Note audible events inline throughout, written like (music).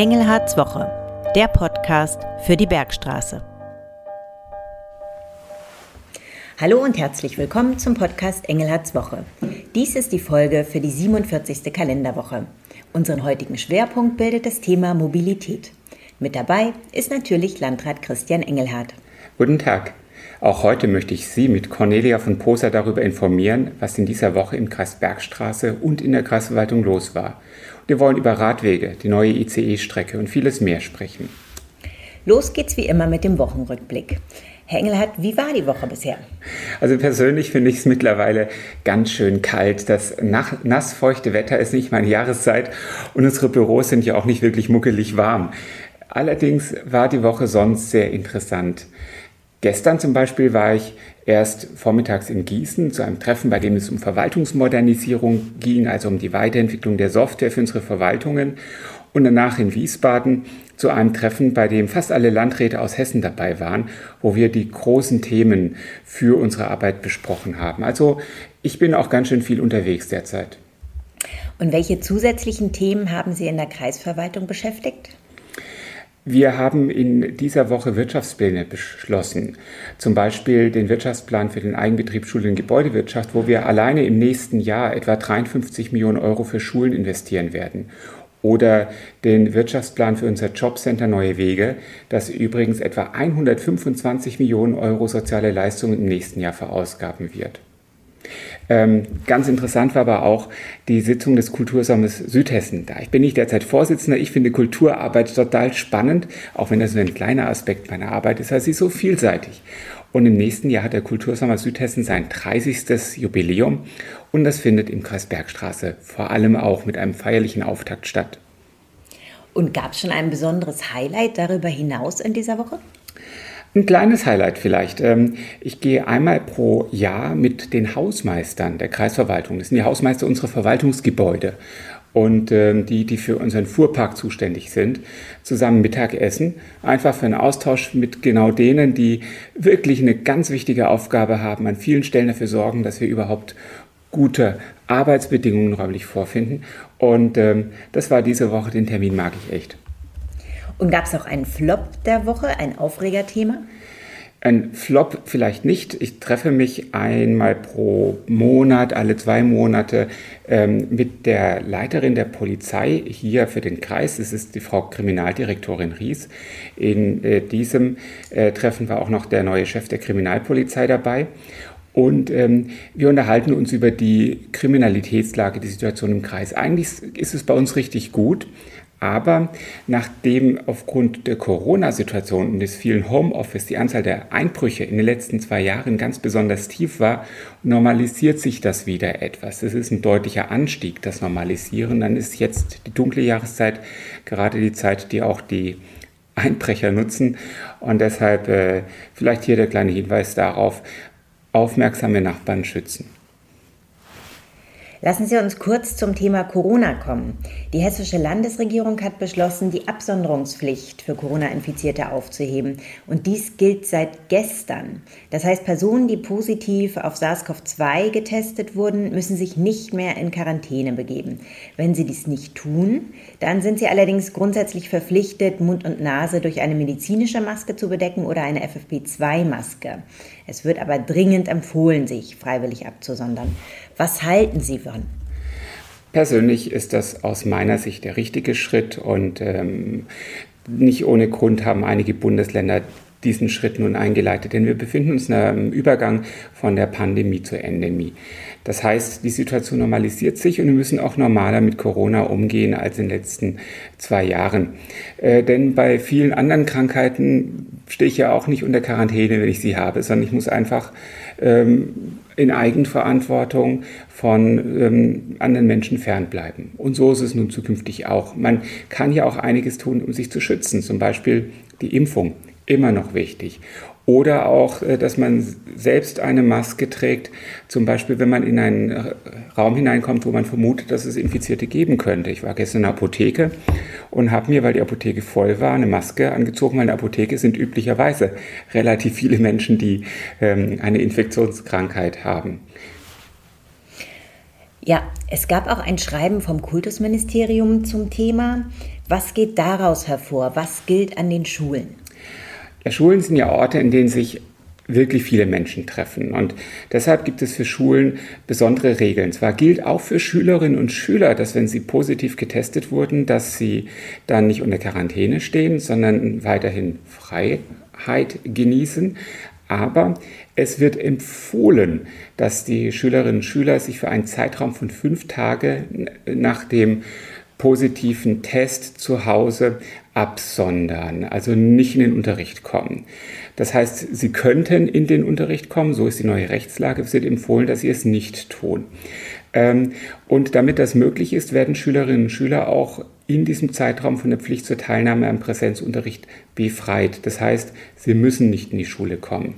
Engelhards Woche, der Podcast für die Bergstraße. Hallo und herzlich willkommen zum Podcast Engelhards Woche. Dies ist die Folge für die 47. Kalenderwoche. Unseren heutigen Schwerpunkt bildet das Thema Mobilität. Mit dabei ist natürlich Landrat Christian Engelhardt. Guten Tag. Auch heute möchte ich Sie mit Cornelia von Poser darüber informieren, was in dieser Woche im Kreis Bergstraße und in der Kreisverwaltung los war. Wir wollen über Radwege, die neue ICE-Strecke und vieles mehr sprechen. Los geht's wie immer mit dem Wochenrückblick. Herr Engelhardt, wie war die Woche bisher? Also persönlich finde ich es mittlerweile ganz schön kalt. Das nassfeuchte Wetter ist nicht meine Jahreszeit und unsere Büros sind ja auch nicht wirklich muckelig warm. Allerdings war die Woche sonst sehr interessant. Gestern zum Beispiel war ich erst vormittags in Gießen zu einem Treffen, bei dem es um Verwaltungsmodernisierung ging, also um die Weiterentwicklung der Software für unsere Verwaltungen. Und danach in Wiesbaden zu einem Treffen, bei dem fast alle Landräte aus Hessen dabei waren, wo wir die großen Themen für unsere Arbeit besprochen haben. Also ich bin auch ganz schön viel unterwegs derzeit. Und welche zusätzlichen Themen haben Sie in der Kreisverwaltung beschäftigt? Wir haben in dieser Woche Wirtschaftspläne beschlossen. Zum Beispiel den Wirtschaftsplan für den Eigenbetrieb Schule und Gebäudewirtschaft, wo wir alleine im nächsten Jahr etwa 53 Millionen Euro für Schulen investieren werden. Oder den Wirtschaftsplan für unser Jobcenter Neue Wege, das übrigens etwa 125 Millionen Euro soziale Leistungen im nächsten Jahr verausgaben wird. Ähm, ganz interessant war aber auch die Sitzung des Kultursammels Südhessen. Da ich bin nicht derzeit Vorsitzender. Ich finde Kulturarbeit total spannend, auch wenn das nur ein kleiner Aspekt meiner Arbeit ist, weil sie so vielseitig. Und im nächsten Jahr hat der Kultursammer Südhessen sein 30. Jubiläum und das findet im Kreis Bergstraße vor allem auch mit einem feierlichen Auftakt statt. Und gab es schon ein besonderes Highlight darüber hinaus in dieser Woche? Ein kleines Highlight vielleicht. Ähm, ich gehe einmal pro Jahr mit den Hausmeistern der Kreisverwaltung. Das sind die Hausmeister unserer Verwaltungsgebäude und ähm, die, die für unseren Fuhrpark zuständig sind, zusammen Mittagessen. Einfach für einen Austausch mit genau denen, die wirklich eine ganz wichtige Aufgabe haben, an vielen Stellen dafür sorgen, dass wir überhaupt gute Arbeitsbedingungen räumlich vorfinden. Und ähm, das war diese Woche, den Termin mag ich echt. Und gab es auch einen Flop der Woche, ein Aufregerthema? Ein Flop vielleicht nicht. Ich treffe mich einmal pro Monat, alle zwei Monate ähm, mit der Leiterin der Polizei hier für den Kreis. Das ist die Frau Kriminaldirektorin Ries. In äh, diesem äh, Treffen war auch noch der neue Chef der Kriminalpolizei dabei. Und ähm, wir unterhalten uns über die Kriminalitätslage, die Situation im Kreis. Eigentlich ist es bei uns richtig gut. Aber nachdem aufgrund der Corona-Situation und des vielen Homeoffice die Anzahl der Einbrüche in den letzten zwei Jahren ganz besonders tief war, normalisiert sich das wieder etwas. Es ist ein deutlicher Anstieg, das Normalisieren. Dann ist jetzt die dunkle Jahreszeit gerade die Zeit, die auch die Einbrecher nutzen. Und deshalb äh, vielleicht hier der kleine Hinweis darauf, aufmerksame Nachbarn schützen. Lassen Sie uns kurz zum Thema Corona kommen. Die hessische Landesregierung hat beschlossen, die Absonderungspflicht für Corona-Infizierte aufzuheben. Und dies gilt seit gestern. Das heißt, Personen, die positiv auf SARS-CoV-2 getestet wurden, müssen sich nicht mehr in Quarantäne begeben. Wenn sie dies nicht tun, dann sind sie allerdings grundsätzlich verpflichtet, Mund und Nase durch eine medizinische Maske zu bedecken oder eine FFP2-Maske. Es wird aber dringend empfohlen, sich freiwillig abzusondern. Was halten Sie von? Persönlich ist das aus meiner Sicht der richtige Schritt und ähm, nicht ohne Grund haben einige Bundesländer diesen Schritt nun eingeleitet, denn wir befinden uns im Übergang von der Pandemie zur Endemie. Das heißt, die Situation normalisiert sich und wir müssen auch normaler mit Corona umgehen als in den letzten zwei Jahren. Äh, denn bei vielen anderen Krankheiten stehe ich ja auch nicht unter Quarantäne, wenn ich sie habe, sondern ich muss einfach ähm, in Eigenverantwortung von ähm, anderen Menschen fernbleiben. Und so ist es nun zukünftig auch. Man kann ja auch einiges tun, um sich zu schützen, zum Beispiel die Impfung, immer noch wichtig. Oder auch, äh, dass man selbst eine Maske trägt, zum Beispiel wenn man in einen Raum hineinkommt, wo man vermutet, dass es Infizierte geben könnte. Ich war gestern in der Apotheke und habe mir, weil die Apotheke voll war, eine Maske angezogen, weil in der Apotheke sind üblicherweise relativ viele Menschen, die ähm, eine Infektionskrankheit haben. Ja, es gab auch ein Schreiben vom Kultusministerium zum Thema. Was geht daraus hervor? Was gilt an den Schulen? Ja, Schulen sind ja Orte, in denen sich wirklich viele Menschen treffen. Und deshalb gibt es für Schulen besondere Regeln. Zwar gilt auch für Schülerinnen und Schüler, dass wenn sie positiv getestet wurden, dass sie dann nicht unter Quarantäne stehen, sondern weiterhin Freiheit genießen. Aber es wird empfohlen, dass die Schülerinnen und Schüler sich für einen Zeitraum von fünf Tagen nach dem positiven Test zu Hause absondern, also nicht in den Unterricht kommen. Das heißt, sie könnten in den Unterricht kommen, so ist die neue Rechtslage, es wird empfohlen, dass sie es nicht tun. Ähm, und damit das möglich ist, werden Schülerinnen und Schüler auch in diesem Zeitraum von der Pflicht zur Teilnahme am Präsenzunterricht befreit. Das heißt, sie müssen nicht in die Schule kommen.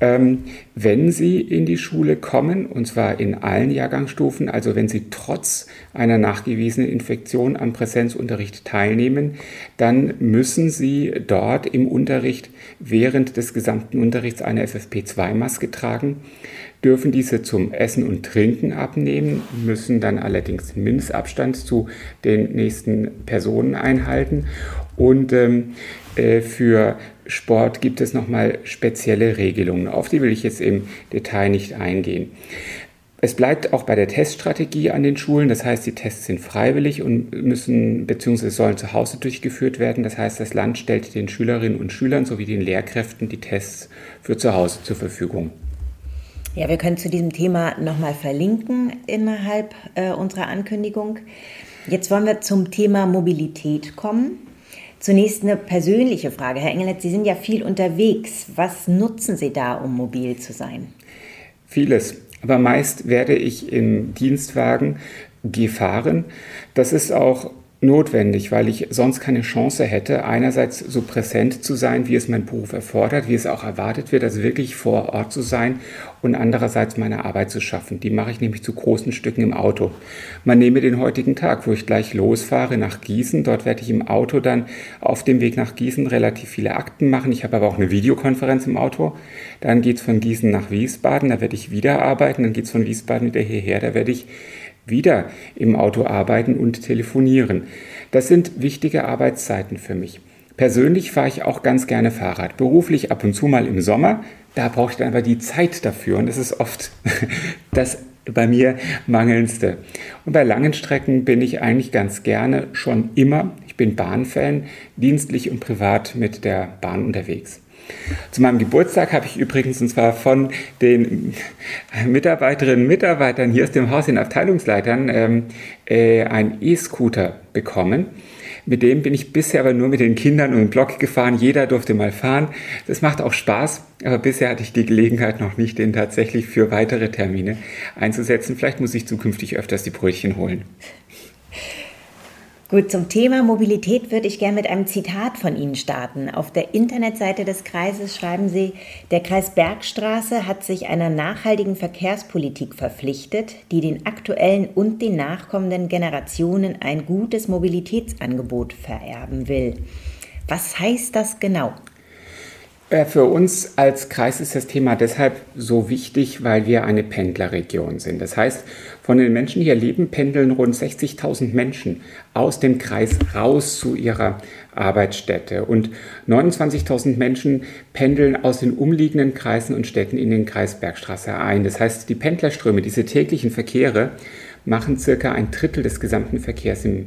Ähm, wenn Sie in die Schule kommen, und zwar in allen Jahrgangsstufen, also wenn Sie trotz einer nachgewiesenen Infektion am Präsenzunterricht teilnehmen, dann müssen Sie dort im Unterricht während des gesamten Unterrichts eine FFP2-Maske tragen, dürfen diese zum Essen und Trinken abnehmen, müssen dann allerdings Mindestabstand zu den nächsten Personen einhalten und ähm, äh, für Sport gibt es nochmal spezielle Regelungen. Auf die will ich jetzt im Detail nicht eingehen. Es bleibt auch bei der Teststrategie an den Schulen. Das heißt, die Tests sind freiwillig und müssen bzw. sollen zu Hause durchgeführt werden. Das heißt, das Land stellt den Schülerinnen und Schülern sowie den Lehrkräften die Tests für zu Hause zur Verfügung. Ja, wir können zu diesem Thema nochmal verlinken innerhalb äh, unserer Ankündigung. Jetzt wollen wir zum Thema Mobilität kommen. Zunächst eine persönliche Frage. Herr Engelert, Sie sind ja viel unterwegs. Was nutzen Sie da, um mobil zu sein? Vieles. Aber meist werde ich im Dienstwagen gefahren. Das ist auch notwendig, weil ich sonst keine Chance hätte, einerseits so präsent zu sein, wie es mein Beruf erfordert, wie es auch erwartet wird, also wirklich vor Ort zu sein und andererseits meine Arbeit zu schaffen. Die mache ich nämlich zu großen Stücken im Auto. Man nehme den heutigen Tag, wo ich gleich losfahre nach Gießen. Dort werde ich im Auto dann auf dem Weg nach Gießen relativ viele Akten machen. Ich habe aber auch eine Videokonferenz im Auto. Dann geht es von Gießen nach Wiesbaden, da werde ich wieder arbeiten. Dann geht es von Wiesbaden wieder hierher, da werde ich wieder im Auto arbeiten und telefonieren. Das sind wichtige Arbeitszeiten für mich. Persönlich fahre ich auch ganz gerne Fahrrad. Beruflich ab und zu mal im Sommer. Da brauche ich dann aber die Zeit dafür. Und das ist oft (laughs) das bei mir mangelndste. Und bei langen Strecken bin ich eigentlich ganz gerne schon immer, ich bin Bahnfan, dienstlich und privat mit der Bahn unterwegs. Zu meinem Geburtstag habe ich übrigens, und zwar von den Mitarbeiterinnen und Mitarbeitern hier aus dem Haus, den Abteilungsleitern, ähm, äh, einen E-Scooter bekommen. Mit dem bin ich bisher aber nur mit den Kindern und im Block gefahren. Jeder durfte mal fahren. Das macht auch Spaß, aber bisher hatte ich die Gelegenheit noch nicht, den tatsächlich für weitere Termine einzusetzen. Vielleicht muss ich zukünftig öfters die Brötchen holen. Gut, zum Thema Mobilität würde ich gerne mit einem Zitat von Ihnen starten. Auf der Internetseite des Kreises schreiben Sie, der Kreis Bergstraße hat sich einer nachhaltigen Verkehrspolitik verpflichtet, die den aktuellen und den nachkommenden Generationen ein gutes Mobilitätsangebot vererben will. Was heißt das genau? Äh, für uns als Kreis ist das Thema deshalb so wichtig, weil wir eine Pendlerregion sind. Das heißt, von den Menschen, die hier leben, pendeln rund 60.000 Menschen aus dem Kreis raus zu ihrer Arbeitsstätte. Und 29.000 Menschen pendeln aus den umliegenden Kreisen und Städten in den Kreis Bergstraße ein. Das heißt, die Pendlerströme, diese täglichen Verkehre, machen circa ein Drittel des gesamten Verkehrs im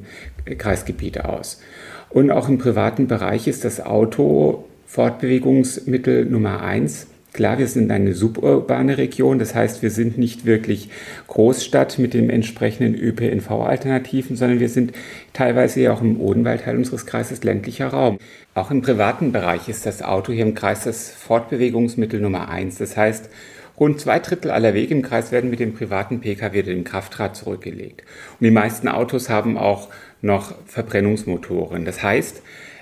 Kreisgebiet aus. Und auch im privaten Bereich ist das Auto Fortbewegungsmittel Nummer eins. Klar, wir sind eine suburbane Region, das heißt, wir sind nicht wirklich Großstadt mit den entsprechenden ÖPNV-Alternativen, sondern wir sind teilweise ja auch im Odenwaldteil unseres Kreises ländlicher Raum. Auch im privaten Bereich ist das Auto hier im Kreis das Fortbewegungsmittel Nummer eins. Das heißt, Rund zwei Drittel aller Wege im Kreis werden mit dem privaten Pkw oder dem Kraftrad zurückgelegt. Und die meisten Autos haben auch noch Verbrennungsmotoren. Das heißt,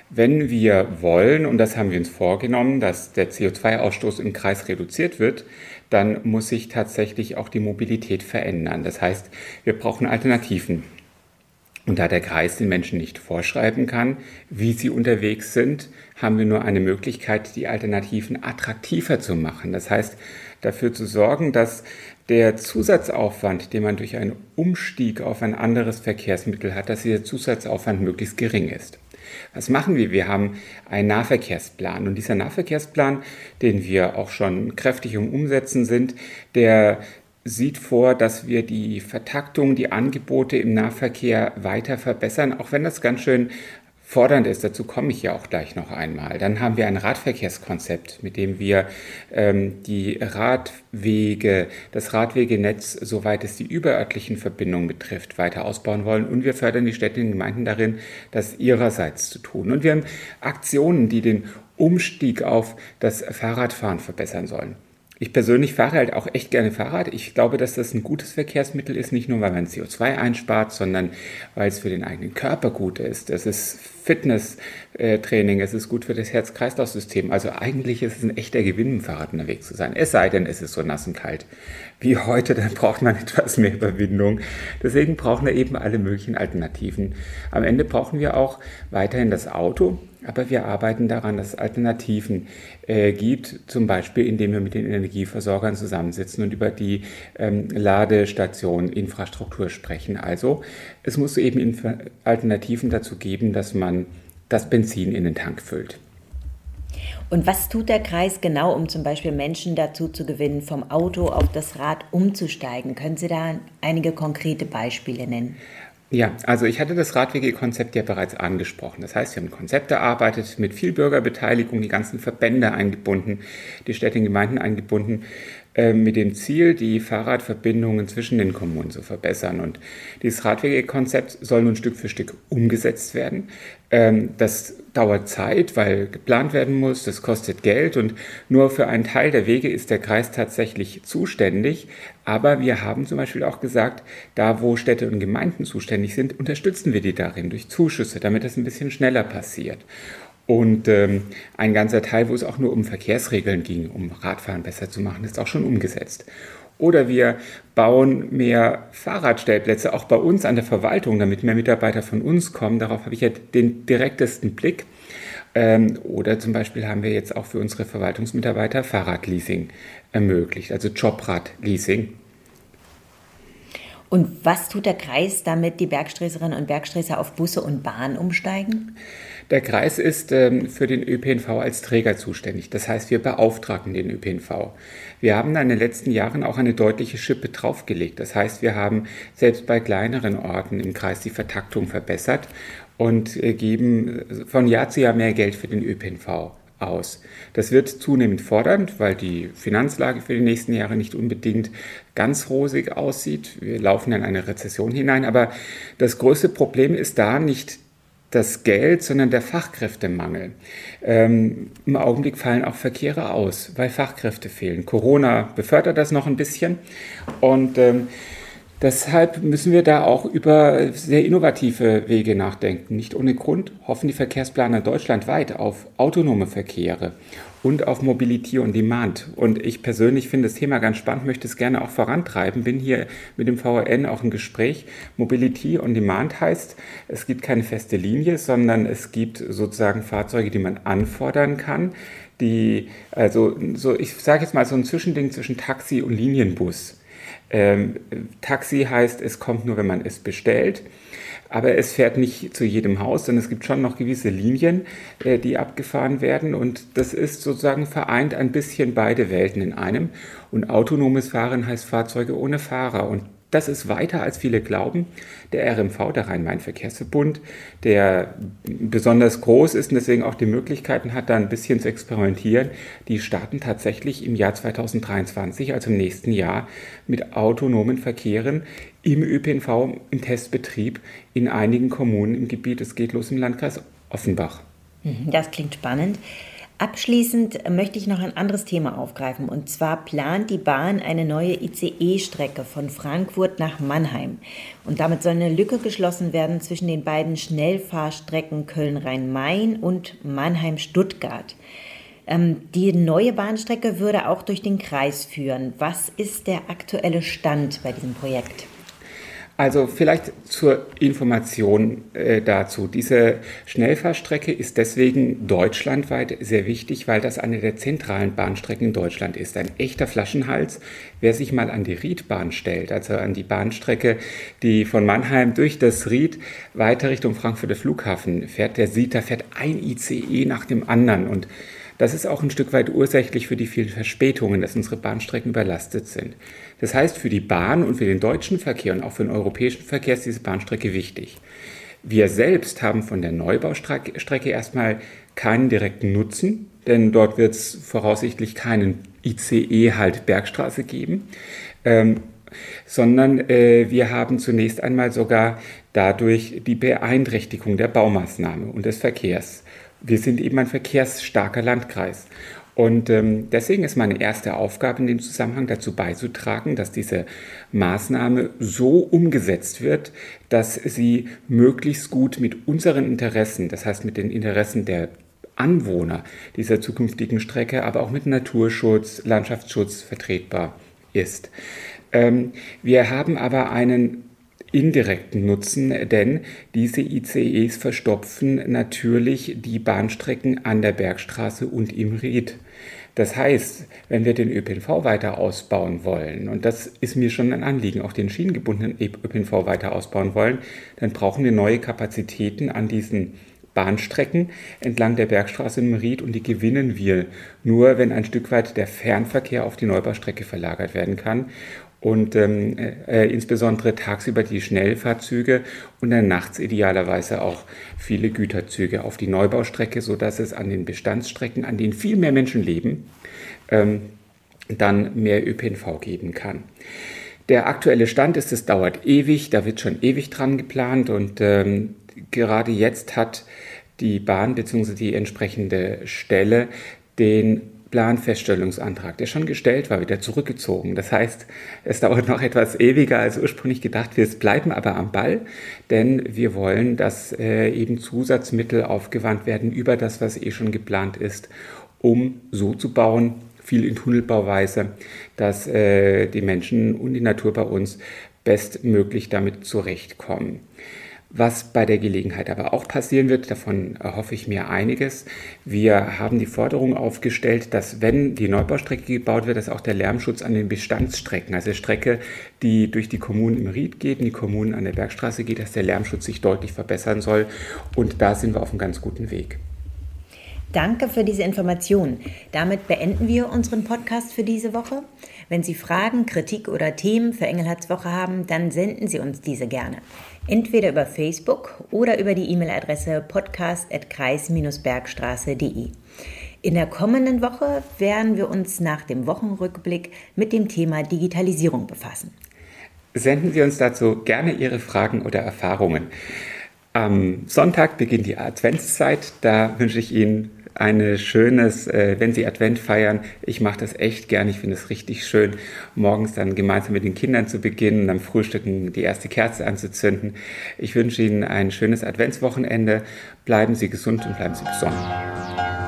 wenn wir wollen, und das haben wir uns vorgenommen, dass der CO2-Ausstoß im Kreis reduziert wird, dann muss sich tatsächlich auch die Mobilität verändern. Das heißt, wir brauchen Alternativen. Und da der Kreis den Menschen nicht vorschreiben kann, wie sie unterwegs sind, haben wir nur eine Möglichkeit, die Alternativen attraktiver zu machen. Das heißt, dafür zu sorgen, dass der Zusatzaufwand, den man durch einen Umstieg auf ein anderes Verkehrsmittel hat, dass dieser Zusatzaufwand möglichst gering ist. Was machen wir? Wir haben einen Nahverkehrsplan und dieser Nahverkehrsplan, den wir auch schon kräftig im Umsetzen sind, der sieht vor, dass wir die Vertaktung, die Angebote im Nahverkehr weiter verbessern, auch wenn das ganz schön fordernd ist. Dazu komme ich ja auch gleich noch einmal. Dann haben wir ein Radverkehrskonzept, mit dem wir ähm, die Radwege, das Radwegenetz, soweit es die überörtlichen Verbindungen betrifft, weiter ausbauen wollen. Und wir fördern die Städte und Gemeinden darin, das ihrerseits zu tun. Und wir haben Aktionen, die den Umstieg auf das Fahrradfahren verbessern sollen. Ich persönlich fahre halt auch echt gerne Fahrrad. Ich glaube, dass das ein gutes Verkehrsmittel ist, nicht nur weil man CO2 einspart, sondern weil es für den eigenen Körper gut ist. Es ist Fitnesstraining, es ist gut für das Herz-Kreislauf-System. Also eigentlich ist es ein echter Gewinn, im Fahrrad unterwegs zu sein. Es sei denn, es ist so nass und kalt wie heute, dann (laughs) braucht man etwas mehr Überwindung. Deswegen brauchen wir eben alle möglichen Alternativen. Am Ende brauchen wir auch weiterhin das Auto, aber wir arbeiten daran, dass es Alternativen äh, gibt, zum Beispiel indem wir mit den Energieversorgern zusammensitzen und über die ähm, Ladestation Infrastruktur sprechen. Also es muss eben Alternativen dazu geben, dass man das Benzin in den Tank füllt. Und was tut der Kreis genau, um zum Beispiel Menschen dazu zu gewinnen, vom Auto auf das Rad umzusteigen? Können Sie da einige konkrete Beispiele nennen? Ja, also ich hatte das Radwegekonzept ja bereits angesprochen. Das heißt, wir haben ein Konzept erarbeitet, mit viel Bürgerbeteiligung, die ganzen Verbände eingebunden, die Städte und Gemeinden eingebunden, mit dem Ziel, die Fahrradverbindungen zwischen den Kommunen zu verbessern. Und dieses Radwegekonzept soll nun Stück für Stück umgesetzt werden. Ähm, das dauert Zeit, weil geplant werden muss, das kostet Geld und nur für einen Teil der Wege ist der Kreis tatsächlich zuständig. Aber wir haben zum Beispiel auch gesagt, da wo Städte und Gemeinden zuständig sind, unterstützen wir die darin durch Zuschüsse, damit das ein bisschen schneller passiert. Und ähm, ein ganzer Teil, wo es auch nur um Verkehrsregeln ging, um Radfahren besser zu machen, ist auch schon umgesetzt. Oder wir bauen mehr Fahrradstellplätze auch bei uns an der Verwaltung, damit mehr Mitarbeiter von uns kommen. Darauf habe ich ja den direktesten Blick. Ähm, oder zum Beispiel haben wir jetzt auch für unsere Verwaltungsmitarbeiter Fahrradleasing ermöglicht, also Jobradleasing. Und was tut der Kreis, damit die Bergsträßerinnen und Bergsträßer auf Busse und Bahn umsteigen? Der Kreis ist ähm, für den ÖPNV als Träger zuständig. Das heißt, wir beauftragen den ÖPNV. Wir haben in den letzten Jahren auch eine deutliche Schippe draufgelegt. Das heißt, wir haben selbst bei kleineren Orten im Kreis die Vertaktung verbessert und äh, geben äh, von Jahr zu Jahr mehr Geld für den ÖPNV aus. Das wird zunehmend fordernd, weil die Finanzlage für die nächsten Jahre nicht unbedingt ganz rosig aussieht. Wir laufen in eine Rezession hinein, aber das größte Problem ist da nicht das Geld, sondern der Fachkräftemangel. Ähm, Im Augenblick fallen auch Verkehre aus, weil Fachkräfte fehlen. Corona befördert das noch ein bisschen und ähm, Deshalb müssen wir da auch über sehr innovative Wege nachdenken. Nicht ohne Grund hoffen die Verkehrsplaner deutschlandweit auf autonome Verkehre und auf Mobility on Demand. Und ich persönlich finde das Thema ganz spannend, möchte es gerne auch vorantreiben, bin hier mit dem VRN auch im Gespräch. Mobility on Demand heißt, es gibt keine feste Linie, sondern es gibt sozusagen Fahrzeuge, die man anfordern kann. Die, also so, ich sage jetzt mal so ein Zwischending zwischen Taxi und Linienbus. Ähm, Taxi heißt, es kommt nur, wenn man es bestellt. Aber es fährt nicht zu jedem Haus, sondern es gibt schon noch gewisse Linien, äh, die abgefahren werden. Und das ist sozusagen vereint ein bisschen beide Welten in einem. Und autonomes Fahren heißt Fahrzeuge ohne Fahrer. Und das ist weiter, als viele glauben. Der RMV, der Rhein-Main-Verkehrsverbund, der besonders groß ist und deswegen auch die Möglichkeiten hat, da ein bisschen zu experimentieren, die starten tatsächlich im Jahr 2023, also im nächsten Jahr, mit autonomen Verkehren im ÖPNV im Testbetrieb in einigen Kommunen im Gebiet. Es geht los im Landkreis Offenbach. Mhm, das klingt spannend. Abschließend möchte ich noch ein anderes Thema aufgreifen. Und zwar plant die Bahn eine neue ICE-Strecke von Frankfurt nach Mannheim. Und damit soll eine Lücke geschlossen werden zwischen den beiden Schnellfahrstrecken Köln-Rhein-Main und Mannheim-Stuttgart. Ähm, die neue Bahnstrecke würde auch durch den Kreis führen. Was ist der aktuelle Stand bei diesem Projekt? Also vielleicht zur Information äh, dazu. Diese Schnellfahrstrecke ist deswegen deutschlandweit sehr wichtig, weil das eine der zentralen Bahnstrecken in Deutschland ist. Ein echter Flaschenhals. Wer sich mal an die Riedbahn stellt, also an die Bahnstrecke, die von Mannheim durch das Ried weiter Richtung Frankfurter Flughafen fährt, der sieht, da fährt ein ICE nach dem anderen und das ist auch ein Stück weit ursächlich für die vielen Verspätungen, dass unsere Bahnstrecken überlastet sind. Das heißt, für die Bahn und für den deutschen Verkehr und auch für den europäischen Verkehr ist diese Bahnstrecke wichtig. Wir selbst haben von der Neubaustrecke erstmal keinen direkten Nutzen, denn dort wird es voraussichtlich keinen ICE halt Bergstraße geben, ähm, sondern äh, wir haben zunächst einmal sogar dadurch die Beeinträchtigung der Baumaßnahme und des Verkehrs wir sind eben ein verkehrsstarker Landkreis. Und ähm, deswegen ist meine erste Aufgabe in dem Zusammenhang dazu beizutragen, dass diese Maßnahme so umgesetzt wird, dass sie möglichst gut mit unseren Interessen, das heißt mit den Interessen der Anwohner dieser zukünftigen Strecke, aber auch mit Naturschutz, Landschaftsschutz vertretbar ist. Ähm, wir haben aber einen indirekten Nutzen, denn diese ICEs verstopfen natürlich die Bahnstrecken an der Bergstraße und im Ried. Das heißt, wenn wir den ÖPNV weiter ausbauen wollen, und das ist mir schon ein Anliegen, auch den schienengebundenen ÖPNV weiter ausbauen wollen, dann brauchen wir neue Kapazitäten an diesen Bahnstrecken entlang der Bergstraße im Ried und die gewinnen wir nur, wenn ein Stück weit der Fernverkehr auf die Neubaustrecke verlagert werden kann und ähm, äh, insbesondere tagsüber die Schnellfahrzüge und dann nachts idealerweise auch viele Güterzüge auf die Neubaustrecke, sodass es an den Bestandsstrecken, an denen viel mehr Menschen leben, ähm, dann mehr ÖPNV geben kann. Der aktuelle Stand ist, es dauert ewig, da wird schon ewig dran geplant und ähm, gerade jetzt hat die Bahn bzw. die entsprechende Stelle den Planfeststellungsantrag, der schon gestellt war, wieder zurückgezogen. Das heißt, es dauert noch etwas ewiger als ursprünglich gedacht. Wir bleiben aber am Ball, denn wir wollen, dass äh, eben Zusatzmittel aufgewandt werden über das, was eh schon geplant ist, um so zu bauen, viel in Tunnelbauweise, dass äh, die Menschen und die Natur bei uns bestmöglich damit zurechtkommen. Was bei der Gelegenheit aber auch passieren wird, davon erhoffe ich mir einiges. Wir haben die Forderung aufgestellt, dass wenn die Neubaustrecke gebaut wird, dass auch der Lärmschutz an den Bestandsstrecken, also Strecke, die durch die Kommunen im Ried geht, die Kommunen an der Bergstraße geht, dass der Lärmschutz sich deutlich verbessern soll. Und da sind wir auf einem ganz guten Weg. Danke für diese Information. Damit beenden wir unseren Podcast für diese Woche. Wenn Sie Fragen, Kritik oder Themen für Engelhards Woche haben, dann senden Sie uns diese gerne. Entweder über Facebook oder über die E-Mail-Adresse podcast.kreis-bergstraße.de. In der kommenden Woche werden wir uns nach dem Wochenrückblick mit dem Thema Digitalisierung befassen. Senden Sie uns dazu gerne Ihre Fragen oder Erfahrungen. Am Sonntag beginnt die Adventszeit. Da wünsche ich Ihnen ein schönes, äh, wenn Sie Advent feiern. Ich mache das echt gern. Ich finde es richtig schön, morgens dann gemeinsam mit den Kindern zu beginnen, am Frühstücken die erste Kerze anzuzünden. Ich wünsche Ihnen ein schönes Adventswochenende. Bleiben Sie gesund und bleiben Sie besonnen.